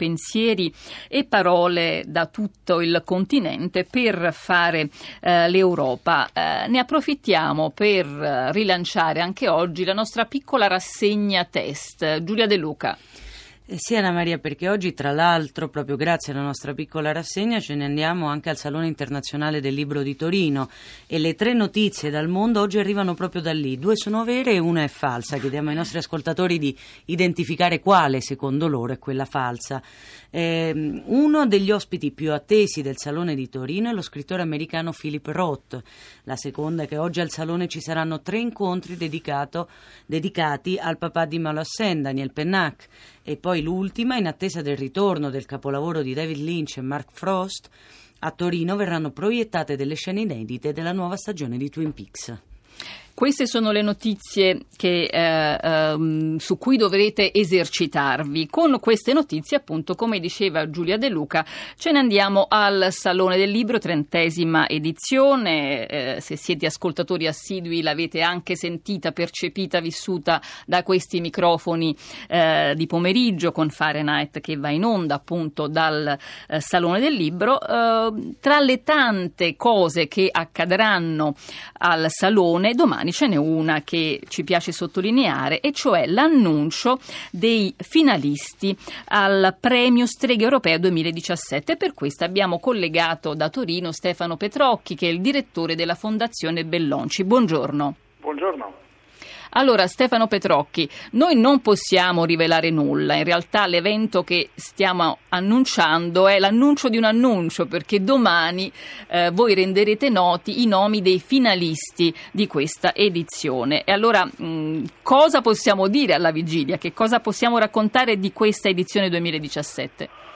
pensieri e parole da tutto il continente per fare eh, l'Europa. Eh, ne approfittiamo per eh, rilanciare anche oggi la nostra piccola rassegna test. Giulia De Luca. Eh sì, Anna Maria, perché oggi, tra l'altro, proprio grazie alla nostra piccola rassegna, ce ne andiamo anche al Salone Internazionale del Libro di Torino e le tre notizie dal mondo oggi arrivano proprio da lì. Due sono vere e una è falsa. Chiediamo ai nostri ascoltatori di identificare quale, secondo loro, è quella falsa. Eh, uno degli ospiti più attesi del Salone di Torino è lo scrittore americano Philip Roth. La seconda è che oggi al Salone ci saranno tre incontri dedicati al papà di Malassen, Daniel Pennac e poi l'ultima, in attesa del ritorno del capolavoro di David Lynch e Mark Frost, a Torino verranno proiettate delle scene inedite della nuova stagione di Twin Peaks. Queste sono le notizie che, eh, eh, su cui dovrete esercitarvi. Con queste notizie, appunto, come diceva Giulia De Luca, ce ne andiamo al Salone del Libro, trentesima edizione. Eh, se siete ascoltatori assidui l'avete anche sentita, percepita, vissuta da questi microfoni eh, di pomeriggio con Fahrenheit che va in onda appunto dal eh, Salone del Libro. Eh, tra le tante cose che accadranno al Salone, domani domani ce n'è una che ci piace sottolineare e cioè l'annuncio dei finalisti al premio Streghe Europeo 2017. Per questo abbiamo collegato da Torino Stefano Petrocchi che è il direttore della Fondazione Bellonci. Buongiorno. Buongiorno. Allora, Stefano Petrocchi, noi non possiamo rivelare nulla. In realtà l'evento che stiamo annunciando è l'annuncio di un annuncio, perché domani eh, voi renderete noti i nomi dei finalisti di questa edizione. E allora, mh, cosa possiamo dire alla vigilia? Che cosa possiamo raccontare di questa edizione 2017?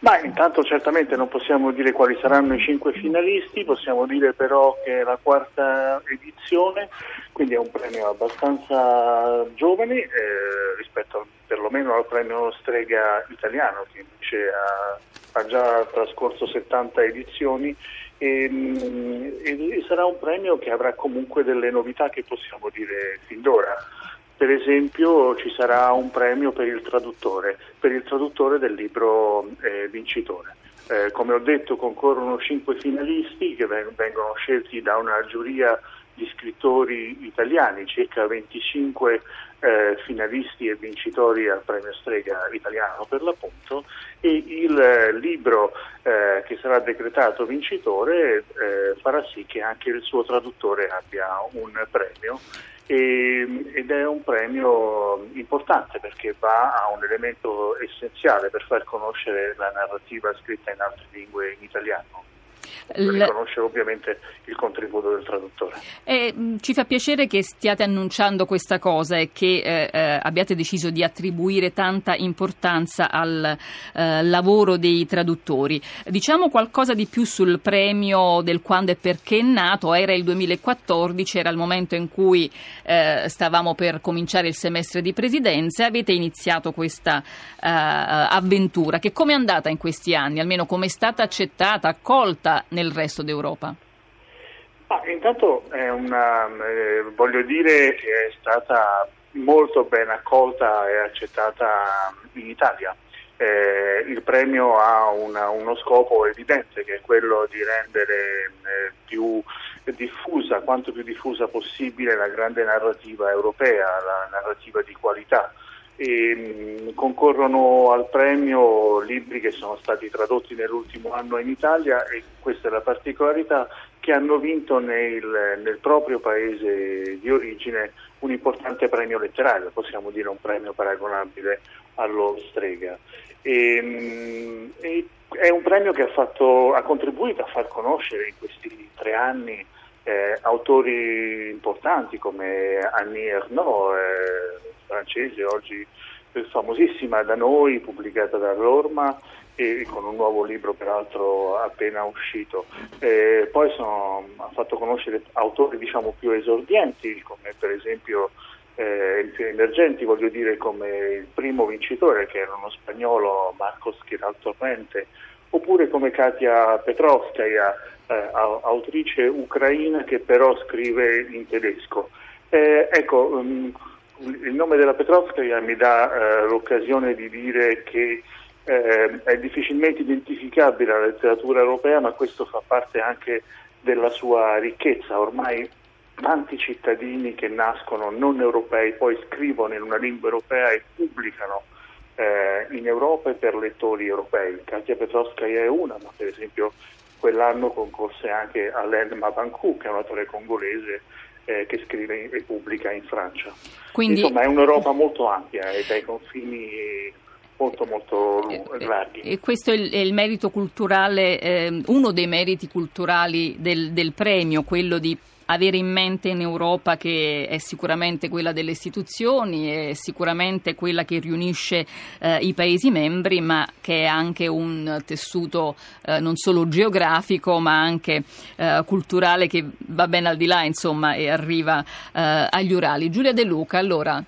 Ma intanto certamente non possiamo dire quali saranno i cinque finalisti, possiamo dire però che è la quarta edizione, quindi è un premio abbastanza giovane eh, rispetto perlomeno al premio Strega italiano che invece ha, ha già trascorso 70 edizioni e, mm, e sarà un premio che avrà comunque delle novità che possiamo dire fin d'ora. Per esempio ci sarà un premio per il traduttore, per il traduttore del libro eh, vincitore. Eh, come ho detto concorrono cinque finalisti che vengono scelti da una giuria di scrittori italiani, circa 25 eh, finalisti e vincitori al premio Strega italiano per l'appunto e il eh, libro eh, che sarà decretato vincitore eh, farà sì che anche il suo traduttore abbia un premio. E, ed è un premio importante perché va a un elemento essenziale per far conoscere la narrativa scritta in altre lingue in italiano riconosce ovviamente il contributo del traduttore. Eh, ci fa piacere che stiate annunciando questa cosa e che eh, eh, abbiate deciso di attribuire tanta importanza al eh, lavoro dei traduttori. Diciamo qualcosa di più sul premio del quando e perché è nato. Era il 2014, era il momento in cui eh, stavamo per cominciare il semestre di presidenza e avete iniziato questa eh, avventura. Che come è andata in questi anni? Almeno come è stata accettata, accolta nel resto d'Europa? Ah, intanto una, eh, voglio dire che è stata molto ben accolta e accettata in Italia. Eh, il premio ha una, uno scopo evidente che è quello di rendere eh, più diffusa, quanto più diffusa possibile, la grande narrativa europea, la narrativa di qualità e mh, concorrono al premio libri che sono stati tradotti nell'ultimo anno in Italia e questa è la particolarità che hanno vinto nel, nel proprio paese di origine un importante premio letterario, possiamo dire un premio paragonabile allo Strega. E, mh, e è un premio che ha, fatto, ha, contribuito a far conoscere in questi tre anni eh, autori importanti come Annie Ernaux, eh, francese, oggi famosissima da noi, pubblicata dall'Orma e con un nuovo libro peraltro appena uscito. Eh, poi sono, ha fatto conoscere autori diciamo, più esordienti, come per esempio eh, emergenti, voglio dire come il primo vincitore che era uno spagnolo, Marcos Chiral Torrente, oppure come Katia Petrovskaya, eh, autrice ucraina che però scrive in tedesco. Eh, ecco, um, il nome della Petrovskaya mi dà eh, l'occasione di dire che eh, è difficilmente identificabile la letteratura europea, ma questo fa parte anche della sua ricchezza. Ormai tanti cittadini che nascono non europei poi scrivono in una lingua europea e pubblicano eh, in Europa e per lettori europei. Katia Petrovskaya è una, ma per esempio quell'anno concorse anche all'Elma Bancu, che è un autore congolese eh, che scrive e pubblica in Francia. Quindi... Insomma è un'Europa molto ampia e dai confini molto molto eh, eh, larghi. E questo è il, è il merito culturale, eh, uno dei meriti culturali del, del premio, quello di avere in mente in Europa che è sicuramente quella delle istituzioni, è sicuramente quella che riunisce eh, i Paesi membri, ma che è anche un tessuto eh, non solo geografico ma anche eh, culturale che va ben al di là insomma, e arriva eh, agli Urali. Giulia De Luca, allora.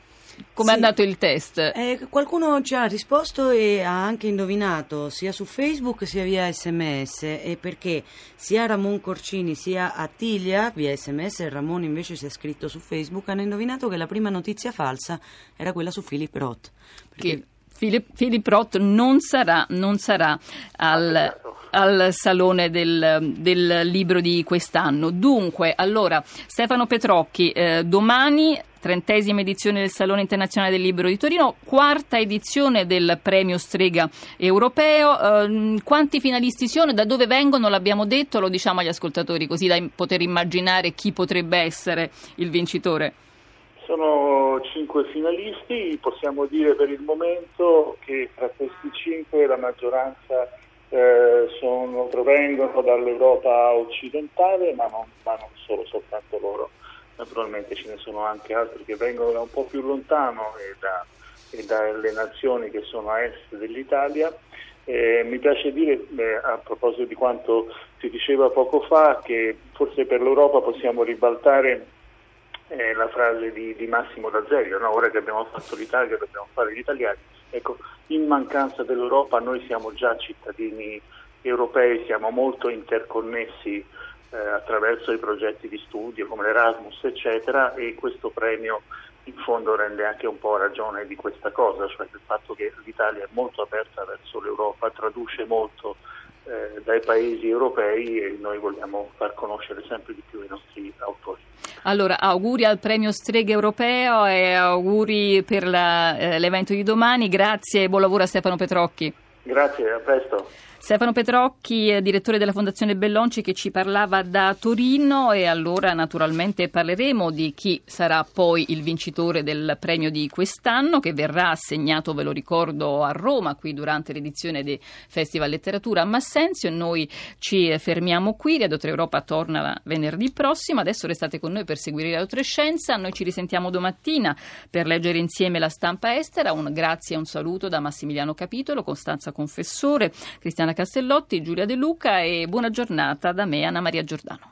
Come sì. è andato il test? Eh, qualcuno ci ha risposto e ha anche indovinato sia su Facebook sia via sms e perché sia Ramon Corcini sia Attilia via sms e Ramon invece si è scritto su Facebook hanno indovinato che la prima notizia falsa era quella su Philip Roth. Perché... Che Philip, Philip Roth non sarà, non sarà al, al, Salone del, del, Libro di quest'anno. Dunque, allora, Stefano Petrocchi, eh, domani trentesima edizione del Salone Internazionale del Libro di Torino, quarta edizione del premio Strega Europeo. Eh, quanti finalisti sono? Da dove vengono? L'abbiamo detto, lo diciamo agli ascoltatori così da poter immaginare chi potrebbe essere il vincitore. Sono cinque finalisti, possiamo dire per il momento che tra questi cinque la maggioranza eh, sono, provengono dall'Europa occidentale, ma non, ma non solo, soltanto loro. Naturalmente ce ne sono anche altri che vengono da un po' più lontano e, da, e dalle nazioni che sono a est dell'Italia. Eh, mi piace dire, eh, a proposito di quanto si diceva poco fa, che forse per l'Europa possiamo ribaltare eh, la frase di, di Massimo D'Azeglio, no? ora che abbiamo fatto l'Italia dobbiamo fare gli italiani. Ecco, in mancanza dell'Europa noi siamo già cittadini europei, siamo molto interconnessi eh, attraverso i progetti di studio come l'Erasmus eccetera e questo premio in fondo rende anche un po' ragione di questa cosa, cioè del fatto che l'Italia è molto aperta verso l'Europa, traduce molto eh, dai paesi europei e noi vogliamo far conoscere sempre di più i nostri autori. Allora, auguri al premio Streghe Europeo e auguri per la, eh, l'evento di domani. Grazie e buon lavoro a Stefano Petrocchi. Grazie, a presto. Stefano Petrocchi, direttore della Fondazione Bellonci, che ci parlava da Torino e allora naturalmente parleremo di chi sarà poi il vincitore del premio di quest'anno che verrà assegnato, ve lo ricordo, a Roma qui durante l'edizione del Festival Letteratura a Massenzio. Noi ci fermiamo qui, Radio 3 Europa torna venerdì prossimo, adesso restate con noi per seguire Radio 3 Scienza, noi ci risentiamo domattina per leggere insieme la stampa estera. Un grazie e un saluto da Massimiliano Capitolo, Costanza Confessore, Cristiana Castellotti, Giulia De Luca e buona giornata da me, Anna Maria Giordano.